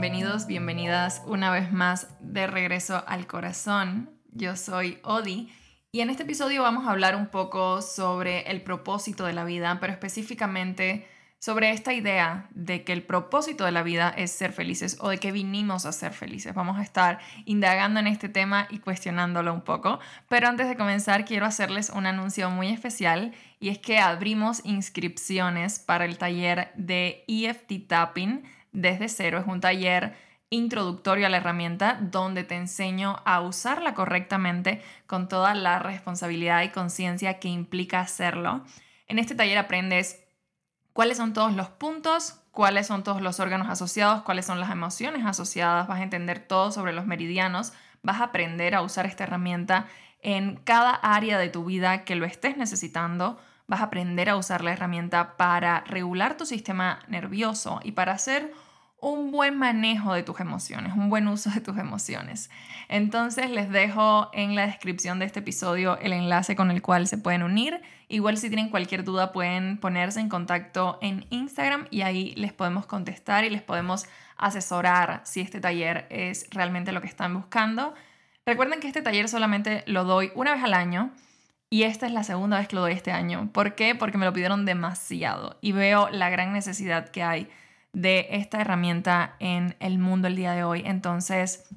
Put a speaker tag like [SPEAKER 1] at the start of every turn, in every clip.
[SPEAKER 1] bienvenidos, bienvenidas una vez más de regreso al corazón. Yo soy Odi y en este episodio vamos a hablar un poco sobre el propósito de la vida, pero específicamente sobre esta idea de que el propósito de la vida es ser felices o de que vinimos a ser felices. Vamos a estar indagando en este tema y cuestionándolo un poco. Pero antes de comenzar, quiero hacerles un anuncio muy especial y es que abrimos inscripciones para el taller de EFT Tapping desde cero. Es un taller introductorio a la herramienta donde te enseño a usarla correctamente con toda la responsabilidad y conciencia que implica hacerlo. En este taller aprendes cuáles son todos los puntos, cuáles son todos los órganos asociados, cuáles son las emociones asociadas, vas a entender todo sobre los meridianos, vas a aprender a usar esta herramienta en cada área de tu vida que lo estés necesitando, vas a aprender a usar la herramienta para regular tu sistema nervioso y para hacer un buen manejo de tus emociones, un buen uso de tus emociones. Entonces les dejo en la descripción de este episodio el enlace con el cual se pueden unir. Igual si tienen cualquier duda pueden ponerse en contacto en Instagram y ahí les podemos contestar y les podemos asesorar si este taller es realmente lo que están buscando. Recuerden que este taller solamente lo doy una vez al año. Y esta es la segunda vez que lo doy este año. ¿Por qué? Porque me lo pidieron demasiado y veo la gran necesidad que hay de esta herramienta en el mundo el día de hoy. Entonces,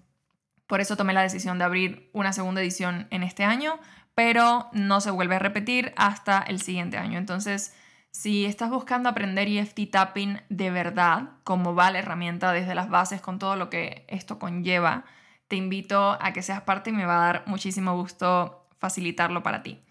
[SPEAKER 1] por eso tomé la decisión de abrir una segunda edición en este año, pero no se vuelve a repetir hasta el siguiente año. Entonces, si estás buscando aprender EFT tapping de verdad, como va la herramienta desde las bases con todo lo que esto conlleva, te invito a que seas parte y me va a dar muchísimo gusto facilitarlo para ti.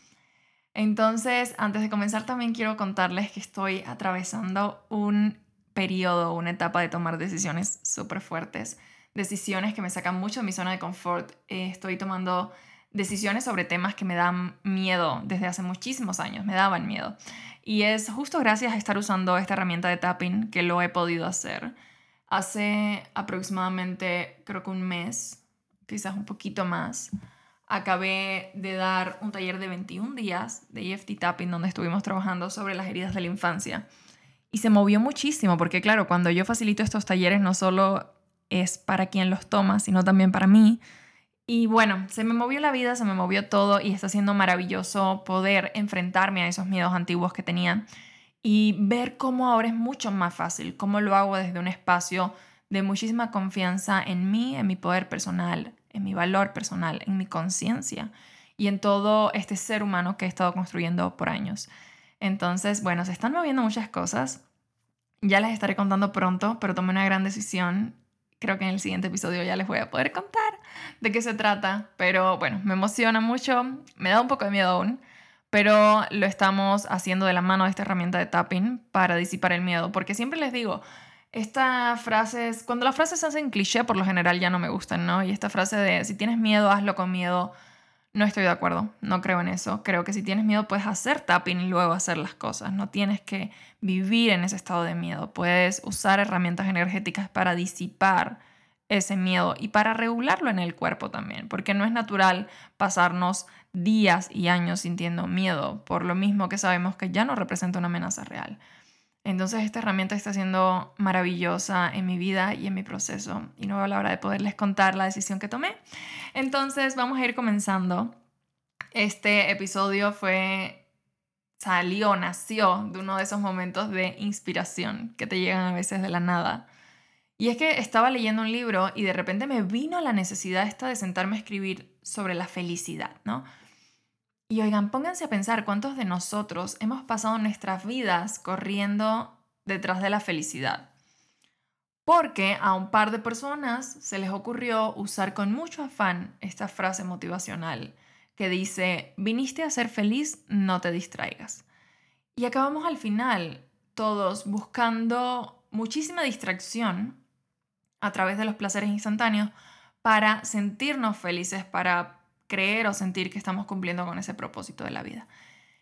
[SPEAKER 1] Entonces, antes de comenzar también quiero contarles que estoy atravesando un periodo, una etapa de tomar decisiones súper fuertes, decisiones que me sacan mucho de mi zona de confort. Estoy tomando decisiones sobre temas que me dan miedo desde hace muchísimos años, me daban miedo. Y es justo gracias a estar usando esta herramienta de tapping que lo he podido hacer. Hace aproximadamente, creo que un mes, quizás un poquito más, acabé de dar un taller de 21 días de EFT tapping donde estuvimos trabajando sobre las heridas de la infancia. Y se movió muchísimo, porque claro, cuando yo facilito estos talleres no solo es para quien los toma, sino también para mí. Y bueno, se me movió la vida, se me movió todo y está siendo maravilloso poder enfrentarme a esos miedos antiguos que tenía y ver cómo ahora es mucho más fácil, cómo lo hago desde un espacio de muchísima confianza en mí, en mi poder personal, en mi valor personal, en mi conciencia y en todo este ser humano que he estado construyendo por años. Entonces, bueno, se están moviendo muchas cosas. Ya les estaré contando pronto, pero tomé una gran decisión. Creo que en el siguiente episodio ya les voy a poder contar de qué se trata. Pero bueno, me emociona mucho. Me da un poco de miedo aún. Pero lo estamos haciendo de la mano de esta herramienta de tapping para disipar el miedo. Porque siempre les digo, estas frases, cuando las frases se hacen cliché, por lo general ya no me gustan, ¿no? Y esta frase de si tienes miedo, hazlo con miedo no estoy de acuerdo, no creo en eso. Creo que si tienes miedo puedes hacer tapping y luego hacer las cosas. No tienes que vivir en ese estado de miedo. Puedes usar herramientas energéticas para disipar ese miedo y para regularlo en el cuerpo también, porque no es natural pasarnos días y años sintiendo miedo, por lo mismo que sabemos que ya no representa una amenaza real. Entonces esta herramienta está siendo maravillosa en mi vida y en mi proceso. Y no veo la hora de poderles contar la decisión que tomé. Entonces vamos a ir comenzando. Este episodio fue, salió, nació de uno de esos momentos de inspiración que te llegan a veces de la nada. Y es que estaba leyendo un libro y de repente me vino la necesidad esta de sentarme a escribir sobre la felicidad, ¿no? Y oigan, pónganse a pensar cuántos de nosotros hemos pasado nuestras vidas corriendo detrás de la felicidad. Porque a un par de personas se les ocurrió usar con mucho afán esta frase motivacional que dice, viniste a ser feliz, no te distraigas. Y acabamos al final todos buscando muchísima distracción a través de los placeres instantáneos para sentirnos felices, para creer o sentir que estamos cumpliendo con ese propósito de la vida.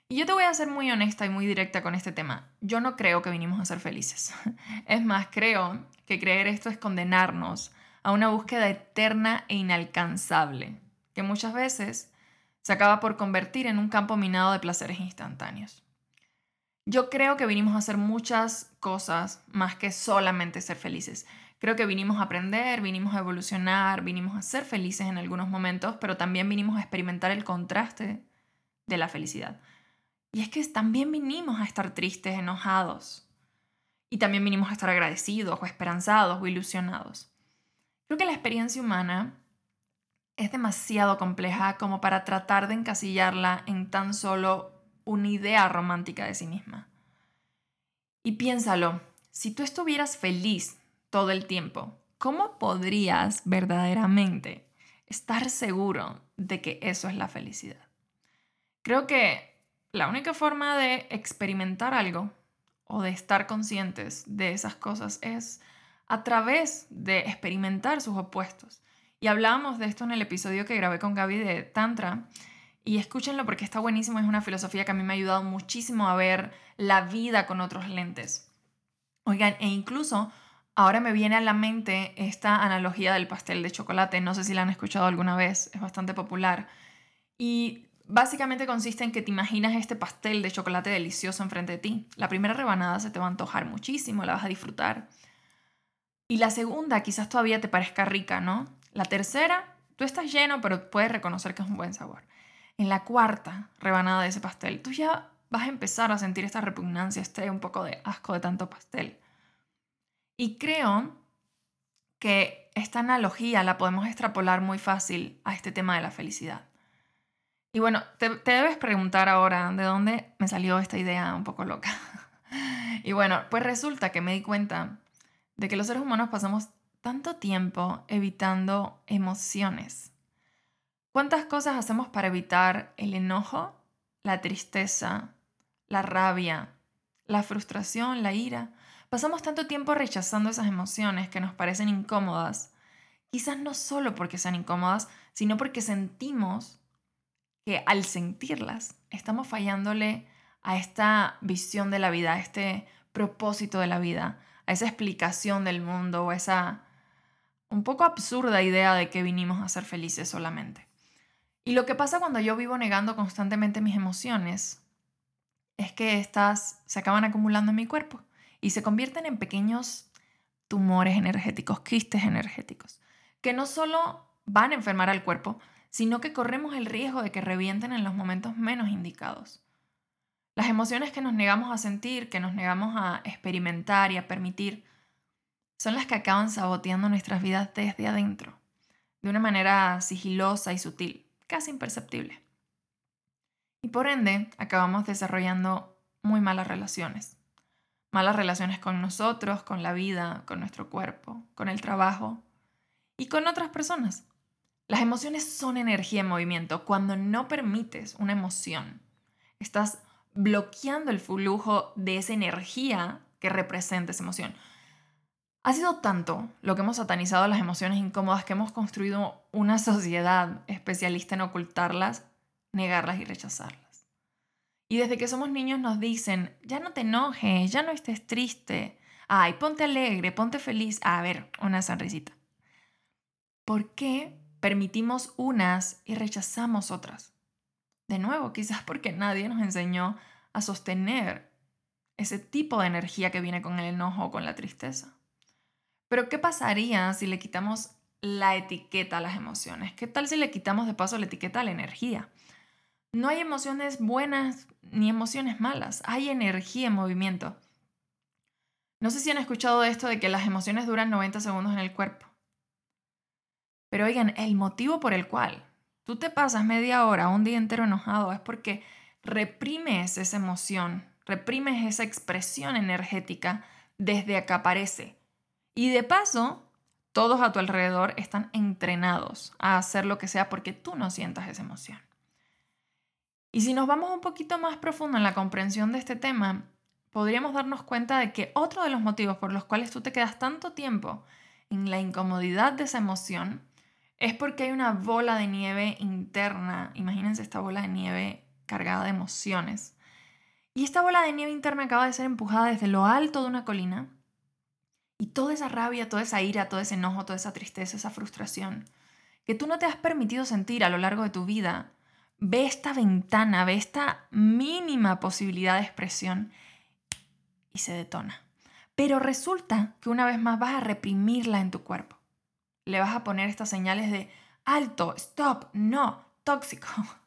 [SPEAKER 1] Y yo te voy a ser muy honesta y muy directa con este tema. Yo no creo que vinimos a ser felices. Es más, creo que creer esto es condenarnos a una búsqueda eterna e inalcanzable, que muchas veces se acaba por convertir en un campo minado de placeres instantáneos. Yo creo que vinimos a hacer muchas cosas más que solamente ser felices. Creo que vinimos a aprender, vinimos a evolucionar, vinimos a ser felices en algunos momentos, pero también vinimos a experimentar el contraste de la felicidad. Y es que también vinimos a estar tristes, enojados. Y también vinimos a estar agradecidos o esperanzados o ilusionados. Creo que la experiencia humana es demasiado compleja como para tratar de encasillarla en tan solo una idea romántica de sí misma. Y piénsalo, si tú estuvieras feliz todo el tiempo, ¿cómo podrías verdaderamente estar seguro de que eso es la felicidad? Creo que la única forma de experimentar algo o de estar conscientes de esas cosas es a través de experimentar sus opuestos. Y hablábamos de esto en el episodio que grabé con Gaby de Tantra. Y escúchenlo porque está buenísimo, es una filosofía que a mí me ha ayudado muchísimo a ver la vida con otros lentes. Oigan, e incluso ahora me viene a la mente esta analogía del pastel de chocolate, no sé si la han escuchado alguna vez, es bastante popular. Y básicamente consiste en que te imaginas este pastel de chocolate delicioso enfrente de ti. La primera rebanada se te va a antojar muchísimo, la vas a disfrutar. Y la segunda quizás todavía te parezca rica, ¿no? La tercera, tú estás lleno, pero puedes reconocer que es un buen sabor. En la cuarta rebanada de ese pastel, tú ya vas a empezar a sentir esta repugnancia, este un poco de asco de tanto pastel. Y creo que esta analogía la podemos extrapolar muy fácil a este tema de la felicidad. Y bueno, te, debes preguntar ahora de dónde me salió esta idea un poco loca. y bueno, pues resulta que me di cuenta de que los seres humanos pasamos tanto tiempo evitando emociones. ¿Cuántas cosas hacemos para evitar el enojo, la tristeza, la rabia, la frustración, la ira? Pasamos tanto tiempo rechazando esas emociones que nos parecen incómodas, quizás no solo porque sean incómodas, sino porque sentimos que al sentirlas estamos fallándole a esta visión de la vida, a este propósito de la vida, a esa explicación del mundo o esa un poco absurda idea de que vinimos a ser felices solamente. Y lo que pasa cuando yo vivo negando constantemente mis emociones es que estas se acaban acumulando en mi cuerpo y se convierten en pequeños tumores energéticos, quistes energéticos, que no solo van a enfermar al cuerpo, sino que corremos el riesgo de que revienten en los momentos menos indicados. Las emociones que nos negamos a sentir, que nos negamos a experimentar y a permitir, son las que acaban saboteando nuestras vidas desde adentro, de una manera sigilosa y sutil, casi imperceptible. Y por ende, acabamos desarrollando muy malas relaciones. Malas relaciones con nosotros, con la vida, con nuestro cuerpo, con el trabajo y con otras personas. Las emociones son energía en movimiento. Cuando no permites una emoción, estás bloqueando el flujo de esa energía que representa esa emoción. Ha sido tanto lo que hemos satanizado las emociones incómodas que hemos construido una sociedad especialista en ocultarlas, negarlas y rechazarlas. Y desde que somos niños nos dicen, ya no te enojes, ya no estés triste, ay, ponte alegre, ponte feliz, a ver, una sonrisita. ¿Por qué permitimos unas y rechazamos otras? De nuevo, quizás porque nadie nos enseñó a sostener ese tipo de energía que viene con el enojo o con la tristeza. Pero ¿qué pasaría si le quitamos la etiqueta a las emociones? ¿Qué tal si le quitamos de paso la etiqueta a la energía? No hay emociones buenas ni emociones malas, hay energía en movimiento. No sé si han escuchado esto de que las emociones duran 90 segundos en el cuerpo. Pero oigan, el motivo por el cual tú te pasas media hora, un día entero enojado, es porque reprimes esa emoción, reprimes esa expresión energética desde que aparece. Y de paso, todos a tu alrededor están entrenados a hacer lo que sea porque tú no sientas esa emoción. Y si nos vamos un poquito más profundo en la comprensión de este tema, podríamos darnos cuenta de que otro de los motivos por los cuales tú te quedas tanto tiempo en la incomodidad de esa emoción es porque hay una bola de nieve interna. Imagínense esta bola de nieve cargada de emociones. Y esta bola de nieve interna acaba de ser empujada desde lo alto de una colina y toda esa rabia, toda esa ira, todo ese enojo, toda esa tristeza, esa frustración que tú no te has permitido sentir a lo largo de tu vida, ve esta ventana, ve esta mínima posibilidad de expresión y se detona. Pero resulta que una vez más vas a reprimirla en tu cuerpo. Le vas a poner estas señales de alto, stop, no, tóxico.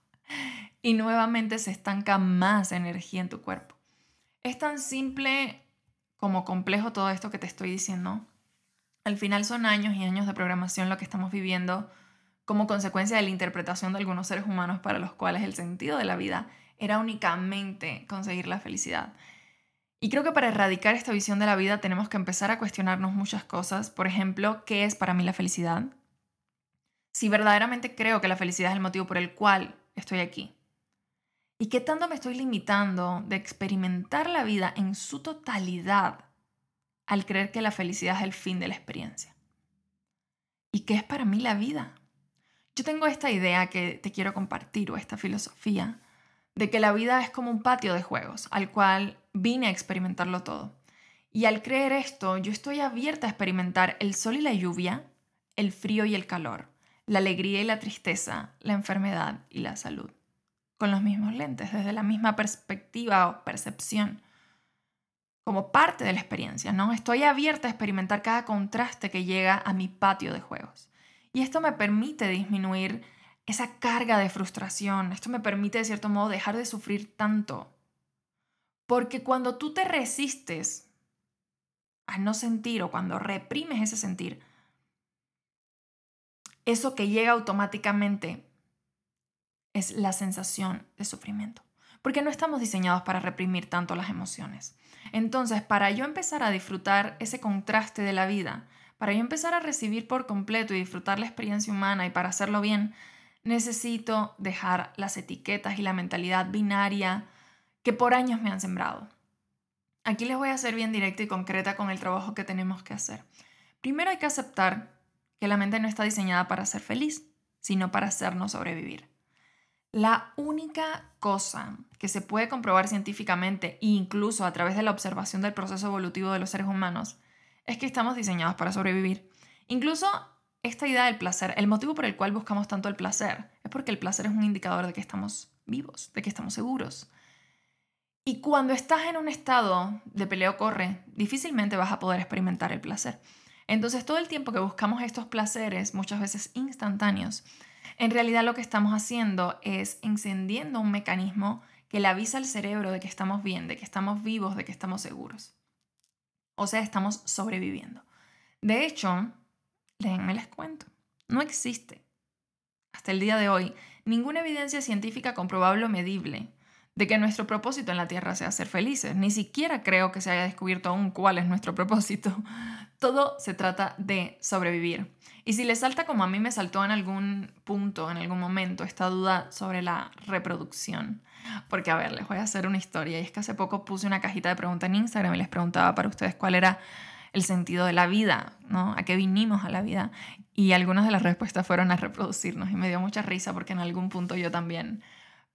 [SPEAKER 1] Y nuevamente se estanca más energía en tu cuerpo. Es tan simple como complejo todo esto que te estoy diciendo. Al final son años y años de programación lo que estamos viviendo como consecuencia de la interpretación de algunos seres humanos para los cuales el sentido de la vida era únicamente conseguir la felicidad. Y creo que para erradicar esta visión de la vida tenemos que empezar a cuestionarnos muchas cosas. Por ejemplo, ¿qué es para mí la felicidad? Si verdaderamente creo que la felicidad es el motivo por el cual estoy aquí. ¿Y qué tanto me estoy limitando de experimentar la vida en su totalidad al creer que la felicidad es el fin de la experiencia? ¿Y qué es para mí la vida? Yo tengo esta idea que te quiero compartir o esta filosofía de que la vida es como un patio de juegos al cual vine a experimentarlo todo. Y al creer esto, yo estoy abierta a experimentar el sol y la lluvia, el frío y el calor, la alegría y la tristeza, la enfermedad y la salud, con los mismos lentes, desde la misma perspectiva o percepción, como parte de la experiencia, ¿no? Estoy abierta a experimentar cada contraste que llega a mi patio de juegos. Y esto me permite disminuir esa carga de frustración. Esto me permite, de cierto modo, dejar de sufrir tanto. Porque cuando tú te resistes a no sentir o cuando reprimes ese sentir, eso que llega automáticamente es la sensación de sufrimiento. Porque no estamos diseñados para reprimir tanto las emociones. Entonces, para yo empezar a disfrutar ese contraste de la vida, para yo empezar a recibir por completo y disfrutar la experiencia humana y para hacerlo bien, necesito dejar las etiquetas y la mentalidad binaria que por años me han sembrado. Aquí les voy a ser bien directa y concreta con el trabajo que tenemos que hacer. Primero hay que aceptar que la mente no está diseñada para ser feliz, sino para hacernos sobrevivir. La única cosa que se puede comprobar científicamente e incluso a través de la observación del proceso evolutivo de los seres humanos es que estamos diseñados para sobrevivir. Incluso esta idea del placer, el motivo por el cual buscamos tanto el placer, es porque el placer es un indicador de que estamos vivos, de que estamos seguros. Y cuando estás en un estado de peleo corre, difícilmente vas a poder experimentar el placer. Entonces todo el tiempo que buscamos estos placeres, muchas veces instantáneos, en realidad lo que estamos haciendo es encendiendo un mecanismo que le avisa al cerebro de que estamos bien, de que estamos vivos, de que estamos seguros. O sea, estamos sobreviviendo. De hecho, déjenme les cuento, no existe hasta el día de hoy ninguna evidencia científica comprobable o medible de que nuestro propósito en la Tierra sea ser felices. Ni siquiera creo que se haya descubierto aún cuál es nuestro propósito. Todo se trata de sobrevivir. Y si les salta como a mí me saltó en algún punto, en algún momento, esta duda sobre la reproducción, porque, a ver, les voy a hacer una historia. Y es que hace poco puse una cajita de preguntas en Instagram y les preguntaba para ustedes cuál era el sentido de la vida, ¿no? ¿A qué vinimos a la vida? Y algunas de las respuestas fueron a reproducirnos. Y me dio mucha risa porque en algún punto yo también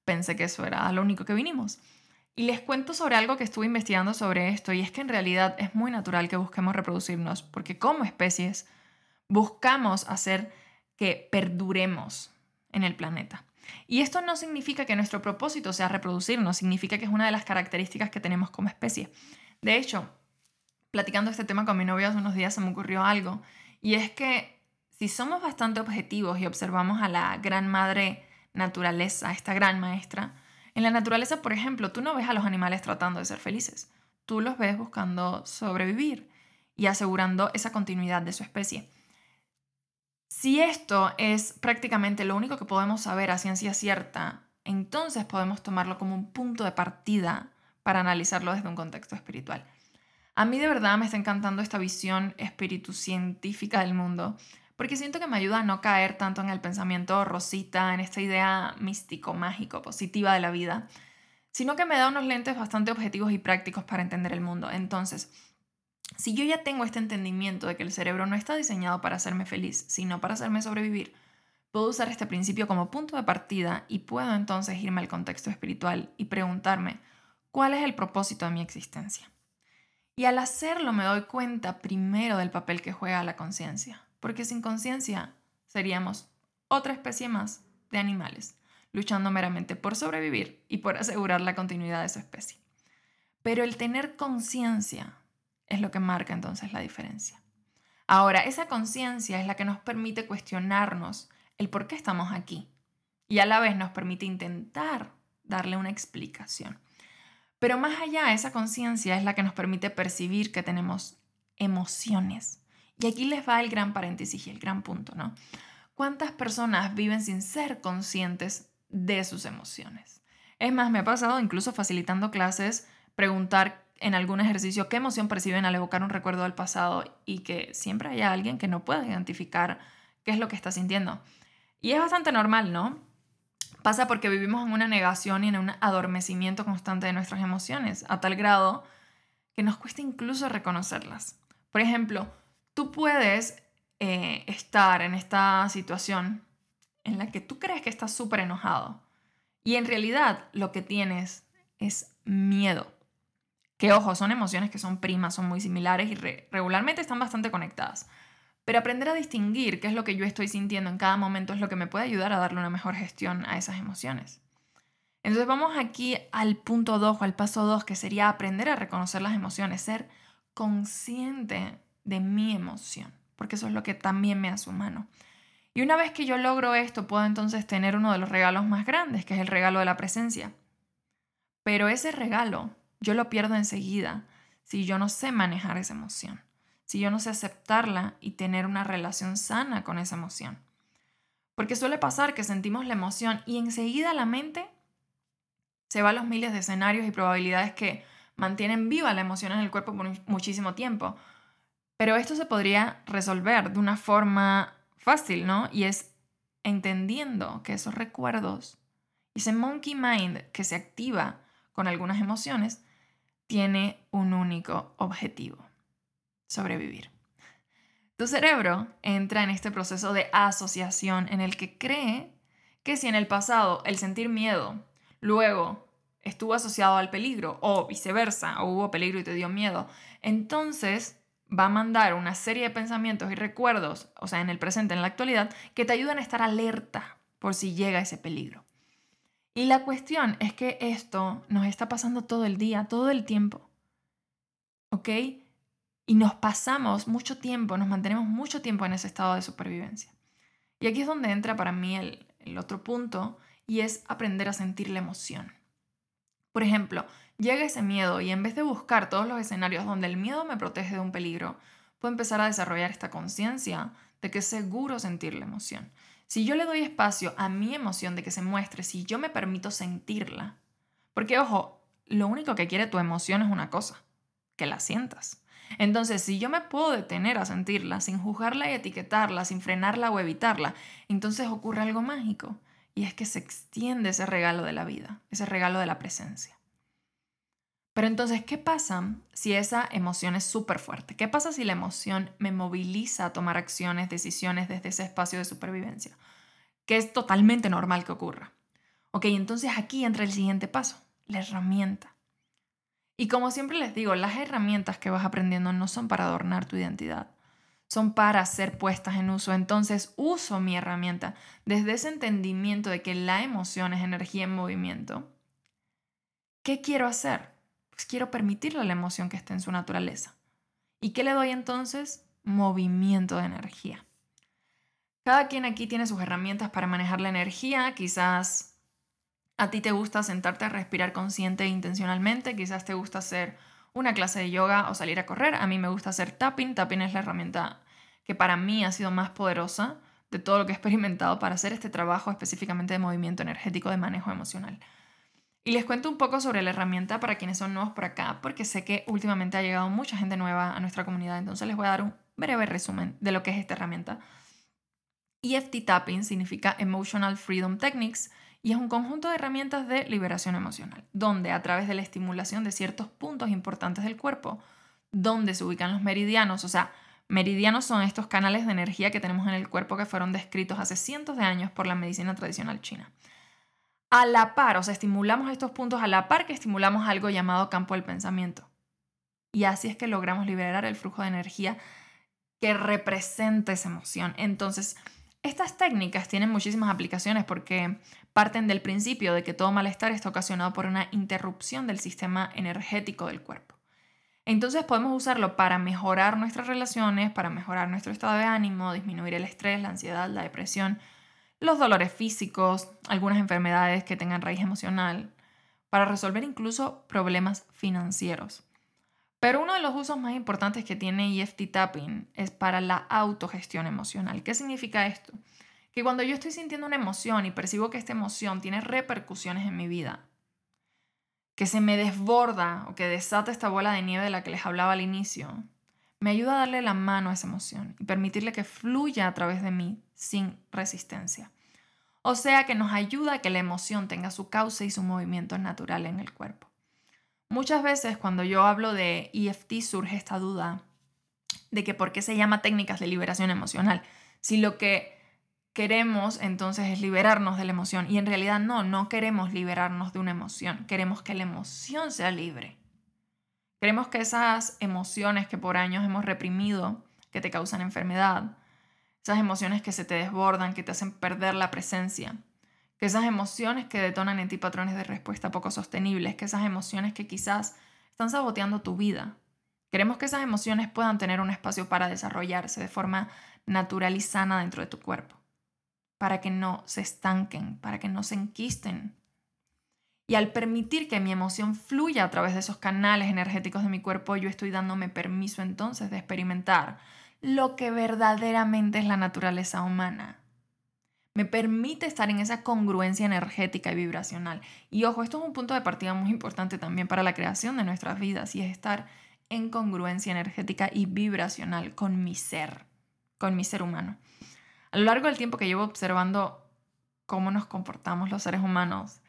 [SPEAKER 1] pensé que eso era lo único que vinimos. Y les cuento sobre algo que estuve investigando sobre esto, y es que en realidad es muy natural que busquemos reproducirnos, porque como especies buscamos hacer que perduremos en el planeta. Y esto no significa que nuestro propósito sea reproducirnos, significa que es una de las características que tenemos como especie. De hecho, platicando este tema con mi novio hace unos días se me ocurrió algo, y es que si somos bastante objetivos y observamos a la gran madre naturaleza, esta gran maestra, en la naturaleza, por ejemplo, tú no ves a los animales tratando de ser felices, tú los ves buscando sobrevivir y asegurando esa continuidad de su especie. Si esto es prácticamente lo único que podemos saber a ciencia cierta, entonces podemos tomarlo como un punto de partida para analizarlo desde un contexto espiritual. A mí de verdad me está encantando esta visión espíritu científica del mundo, porque siento que me ayuda a no caer tanto en el pensamiento rosita, en esta idea místico, mágico, positiva de la vida, sino que me da unos lentes bastante objetivos y prácticos para entender el mundo. Entonces, si yo ya tengo este entendimiento de que el cerebro no está diseñado para hacerme feliz, sino para hacerme sobrevivir, puedo usar este principio como punto de partida y puedo entonces irme al contexto espiritual y preguntarme, ¿cuál es el propósito de mi existencia? Y al hacerlo me doy cuenta primero del papel que juega la conciencia, porque sin conciencia seríamos otra especie más de animales, luchando meramente por sobrevivir y por asegurar la continuidad de su especie. Pero el tener conciencia es lo que marca entonces la diferencia. Ahora, esa conciencia es la que nos permite cuestionarnos el por qué estamos aquí y a la vez nos permite intentar darle una explicación. Pero más allá, esa conciencia es la que nos permite percibir que tenemos emociones. Y aquí les va el gran paréntesis y el gran punto, ¿no? ¿Cuántas personas viven sin ser conscientes de sus emociones? Es más, me ha pasado incluso facilitando clases preguntar en algún ejercicio qué emoción perciben al evocar un recuerdo del pasado y que siempre haya alguien que no pueda identificar qué es lo que está sintiendo. Y es bastante normal, ¿no? Pasa porque vivimos en una negación y en un adormecimiento constante de nuestras emociones, a tal grado que nos cuesta incluso reconocerlas. Por ejemplo, tú puedes eh, estar en esta situación en la que tú crees que estás súper enojado y en realidad lo que tienes es miedo. Que ojo, son emociones que son primas, son muy similares y regularmente están bastante conectadas. Pero aprender a distinguir qué es lo que yo estoy sintiendo en cada momento es lo que me puede ayudar a darle una mejor gestión a esas emociones. Entonces vamos aquí al punto 2 o al paso 2, que sería aprender a reconocer las emociones, ser consciente de mi emoción, porque eso es lo que también me hace humano. Y una vez que yo logro esto, puedo entonces tener uno de los regalos más grandes, que es el regalo de la presencia. Pero ese regalo yo lo pierdo enseguida si yo no sé manejar esa emoción, si yo no sé aceptarla y tener una relación sana con esa emoción. Porque suele pasar que sentimos la emoción y enseguida la mente se va a los miles de escenarios y probabilidades que mantienen viva la emoción en el cuerpo por muchísimo tiempo. Pero esto se podría resolver de una forma fácil, ¿no? Y es entendiendo que esos recuerdos, ese monkey mind que se activa con algunas emociones, tiene un único objetivo, sobrevivir. Tu cerebro entra en este proceso de asociación en el que cree que si en el pasado el sentir miedo luego estuvo asociado al peligro o viceversa, o hubo peligro y te dio miedo, entonces va a mandar una serie de pensamientos y recuerdos, o sea, en el presente, en la actualidad, que te ayudan a estar alerta por si llega ese peligro. Y la cuestión es que esto nos está pasando todo el día, todo el tiempo. ¿Ok? Y nos pasamos mucho tiempo, nos mantenemos mucho tiempo en ese estado de supervivencia. Y aquí es donde entra para mí el, el otro punto y es aprender a sentir la emoción. Por ejemplo, llega ese miedo y en vez de buscar todos los escenarios donde el miedo me protege de un peligro, puedo empezar a desarrollar esta conciencia de que es seguro sentir la emoción. Si yo le doy espacio a mi emoción de que se muestre, si yo me permito sentirla, porque ojo, lo único que quiere tu emoción es una cosa, que la sientas. Entonces, si yo me puedo detener a sentirla sin juzgarla y etiquetarla, sin frenarla o evitarla, entonces ocurre algo mágico y es que se extiende ese regalo de la vida, ese regalo de la presencia. Pero entonces, ¿qué pasa si esa emoción es súper fuerte? ¿Qué pasa si la emoción me moviliza a tomar acciones, decisiones desde ese espacio de supervivencia? Que es totalmente normal que ocurra. Ok, entonces aquí entra el siguiente paso, la herramienta. Y como siempre les digo, las herramientas que vas aprendiendo no son para adornar tu identidad, son para ser puestas en uso. Entonces uso mi herramienta desde ese entendimiento de que la emoción es energía en movimiento. ¿Qué quiero hacer? Pues quiero permitirle a la emoción que esté en su naturaleza. ¿Y qué le doy entonces? Movimiento de energía. Cada quien aquí tiene sus herramientas para manejar la energía. Quizás a ti te gusta sentarte a respirar consciente e intencionalmente. Quizás te gusta hacer una clase de yoga o salir a correr. A mí me gusta hacer tapping. Tapping es la herramienta que para mí ha sido más poderosa de todo lo que he experimentado para hacer este trabajo específicamente de movimiento energético de manejo emocional. Y les cuento un poco sobre la herramienta para quienes son nuevos por acá, porque sé que últimamente ha llegado mucha gente nueva a nuestra comunidad, entonces les voy a dar un breve resumen de lo que es esta herramienta. EFT Tapping significa Emotional Freedom Techniques y es un conjunto de herramientas de liberación emocional, donde a través de la estimulación de ciertos puntos importantes del cuerpo, donde se ubican los meridianos, o sea, meridianos son estos canales de energía que tenemos en el cuerpo que fueron descritos hace cientos de años por la medicina tradicional china a la par, o sea, estimulamos estos puntos a la par que estimulamos algo llamado campo del pensamiento. Y así es que logramos liberar el flujo de energía que representa esa emoción. Entonces, estas técnicas tienen muchísimas aplicaciones porque parten del principio de que todo malestar está ocasionado por una interrupción del sistema energético del cuerpo. Entonces podemos usarlo para mejorar nuestras relaciones, para mejorar nuestro estado de ánimo, disminuir el estrés, la ansiedad, la depresión, los dolores físicos, algunas enfermedades que tengan raíz emocional, para resolver incluso problemas financieros. Pero uno de los usos más importantes que tiene EFT Tapping es para la autogestión emocional. ¿Qué significa esto? Que cuando yo estoy sintiendo una emoción y percibo que esta emoción tiene repercusiones en mi vida, que se me desborda o que desata esta bola de nieve de la que les hablaba al inicio, me ayuda a darle la mano a esa emoción y permitirle que fluya a través de mí sin resistencia. O sea que nos ayuda a que la emoción tenga su causa y su movimiento natural en el cuerpo. Muchas veces cuando yo hablo de EFT surge esta duda de que por qué se llama técnicas de liberación emocional. Si lo que queremos entonces es liberarnos de la emoción y en realidad no, no queremos liberarnos de una emoción, queremos que la emoción sea libre. Queremos que esas emociones que por años hemos reprimido, que te causan enfermedad, esas emociones que se te desbordan, que te hacen perder la presencia, que esas emociones que detonan en ti patrones de respuesta poco sostenibles, que esas emociones que quizás están saboteando tu vida. Queremos que esas emociones puedan tener un espacio para desarrollarse de forma natural y sana dentro de tu cuerpo, para que no se estanquen, para que no se enquisten. Y al permitir que mi emoción fluya a través de esos canales energéticos de mi cuerpo, yo estoy dándome permiso entonces de experimentar lo que verdaderamente es la naturaleza humana me permite estar en esa congruencia energética y vibracional. Y ojo, esto es un punto de partida muy importante también para la creación de nuestras vidas y es estar en congruencia energética y vibracional con mi ser, con mi ser humano. A lo largo del tiempo que llevo observando cómo nos comportamos los seres humanos,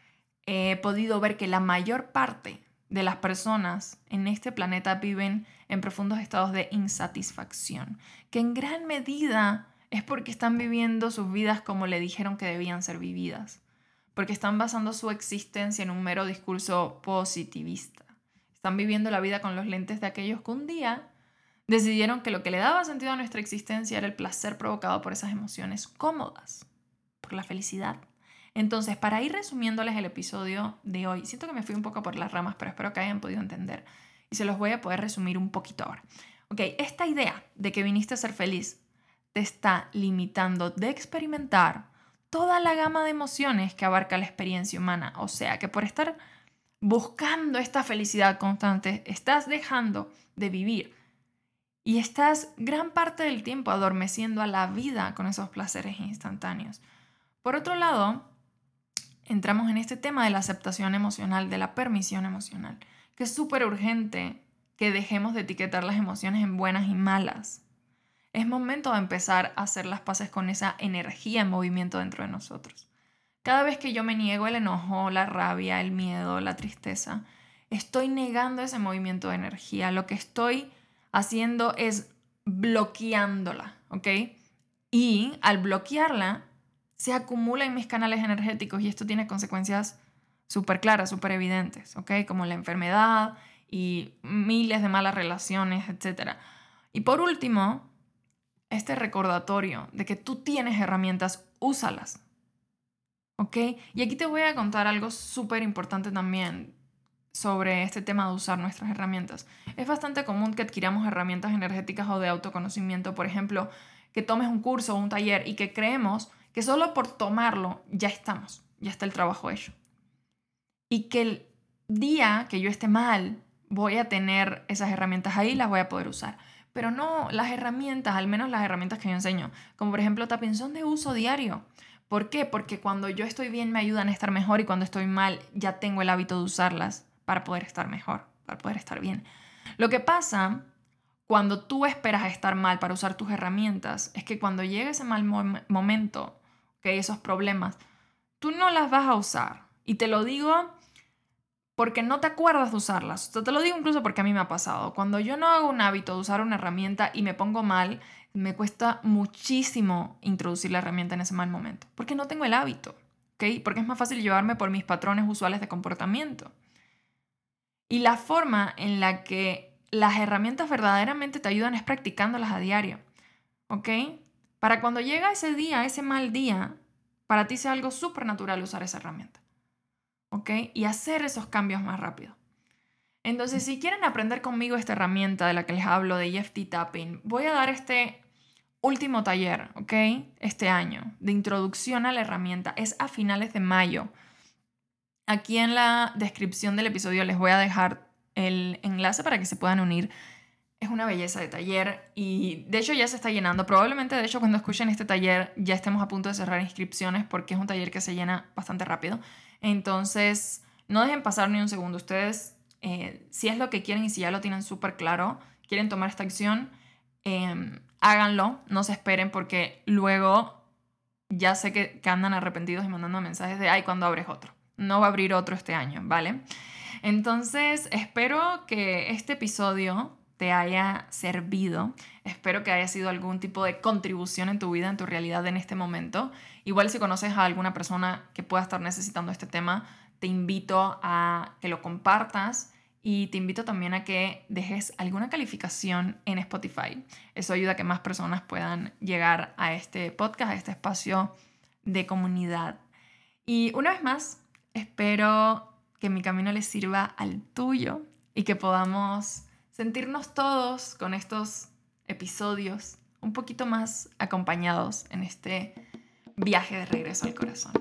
[SPEAKER 1] he podido ver que la mayor parte de las personas en este planeta viven en profundos estados de insatisfacción, que en gran medida es porque están viviendo sus vidas como le dijeron que debían ser vividas, porque están basando su existencia en un mero discurso positivista. Están viviendo la vida con los lentes de aquellos que un día decidieron que lo que le daba sentido a nuestra existencia era el placer provocado por esas emociones cómodas, por la felicidad. Entonces, para ir resumiéndoles el episodio de hoy, siento que me fui un poco por las ramas, pero espero que hayan podido entender y se los voy a poder resumir un poquito ahora. Ok, esta idea de que viniste a ser feliz te está limitando de experimentar toda la gama de emociones que abarca la experiencia humana. O sea que por estar buscando esta felicidad constante, estás dejando de vivir y estás gran parte del tiempo adormeciendo a la vida con esos placeres instantáneos. Por otro lado, entramos en este tema de la aceptación emocional, de la permisión emocional, que es súper urgente que dejemos de etiquetar las emociones en buenas y malas es momento de empezar a hacer las paces con esa energía en movimiento dentro de nosotros. Cada vez que yo me niego el enojo, la rabia, el miedo, la tristeza, estoy negando ese movimiento de energía. Lo que estoy haciendo es bloqueándola, ¿ok? Y al bloquearla, se acumula en mis canales energéticos y esto tiene consecuencias súper claras, súper evidentes, ¿ok? Como la enfermedad y miles de malas relaciones, etc. Y por último, este recordatorio de que tú tienes herramientas, úsalas. ¿Ok? Y aquí te voy a contar algo súper importante también sobre este tema de usar nuestras herramientas. Es bastante común que adquiramos herramientas energéticas o de autoconocimiento, por ejemplo, que tomes un curso o un taller y que creemos que solo por tomarlo ya estamos, ya está el trabajo hecho. Y que el día que yo esté mal, voy a tener esas herramientas ahí las voy a poder usar. Pero no, las herramientas, al menos las herramientas que yo enseño, como por ejemplo tapping, son de uso diario. ¿Por qué? Porque cuando yo estoy bien me ayudan a estar mejor y cuando estoy mal ya tengo el hábito de usarlas para poder estar mejor, para poder estar bien. Lo que pasa cuando tú esperas estar mal para usar tus herramientas es que cuando llega ese mal momento, que esos problemas, tú no las vas a usar. Y te lo digo porque no te acuerdas de usarlas. te lo digo incluso porque a mí me ha pasado. Cuando yo no hago un hábito de usar una herramienta y me pongo mal, me cuesta muchísimo introducir la herramienta en ese mal momento, porque no tengo el hábito, ¿ok? Porque es más fácil llevarme por mis patrones usuales de comportamiento. Y la forma en la que las herramientas verdaderamente te ayudan es practicándolas a diario, ¿ok? Para cuando llega ese día, ese mal día, para ti sea algo súper natural usar esa herramienta. ¿ok? Y hacer esos cambios más rápido. Entonces, si quieren aprender conmigo esta herramienta de la que les hablo de EFT Tapping, voy a dar este último taller, ¿ok? Este año, de introducción a la herramienta. Es a finales de mayo. Aquí en la descripción del episodio les voy a dejar el enlace para que se puedan unir. Es una belleza de taller y de hecho ya se está llenando. Probablemente de hecho cuando escuchen este taller ya estemos a punto de cerrar inscripciones porque es un taller que se llena bastante rápido. Entonces no dejen pasar ni un segundo. Ustedes, eh, si es lo que quieren y si ya lo tienen súper claro, quieren tomar esta acción, eh, háganlo, no se esperen porque luego ya sé que, andan arrepentidos y mandando mensajes de, ay, cuando abres otro? No va a abrir otro este año, ¿vale? Entonces, espero que este episodio te haya servido. Espero que haya sido algún tipo de contribución en tu vida, en tu realidad en este momento. Igual si conoces a alguna persona que pueda estar necesitando este tema, te invito a que lo compartas y te invito también a que dejes alguna calificación en Spotify. Eso ayuda a que más personas puedan llegar a este podcast, a este espacio de comunidad. Y una vez más, espero que mi camino les sirva al tuyo y que podamos sentirnos todos con estos episodios un poquito más acompañados en este viaje de regreso al corazón.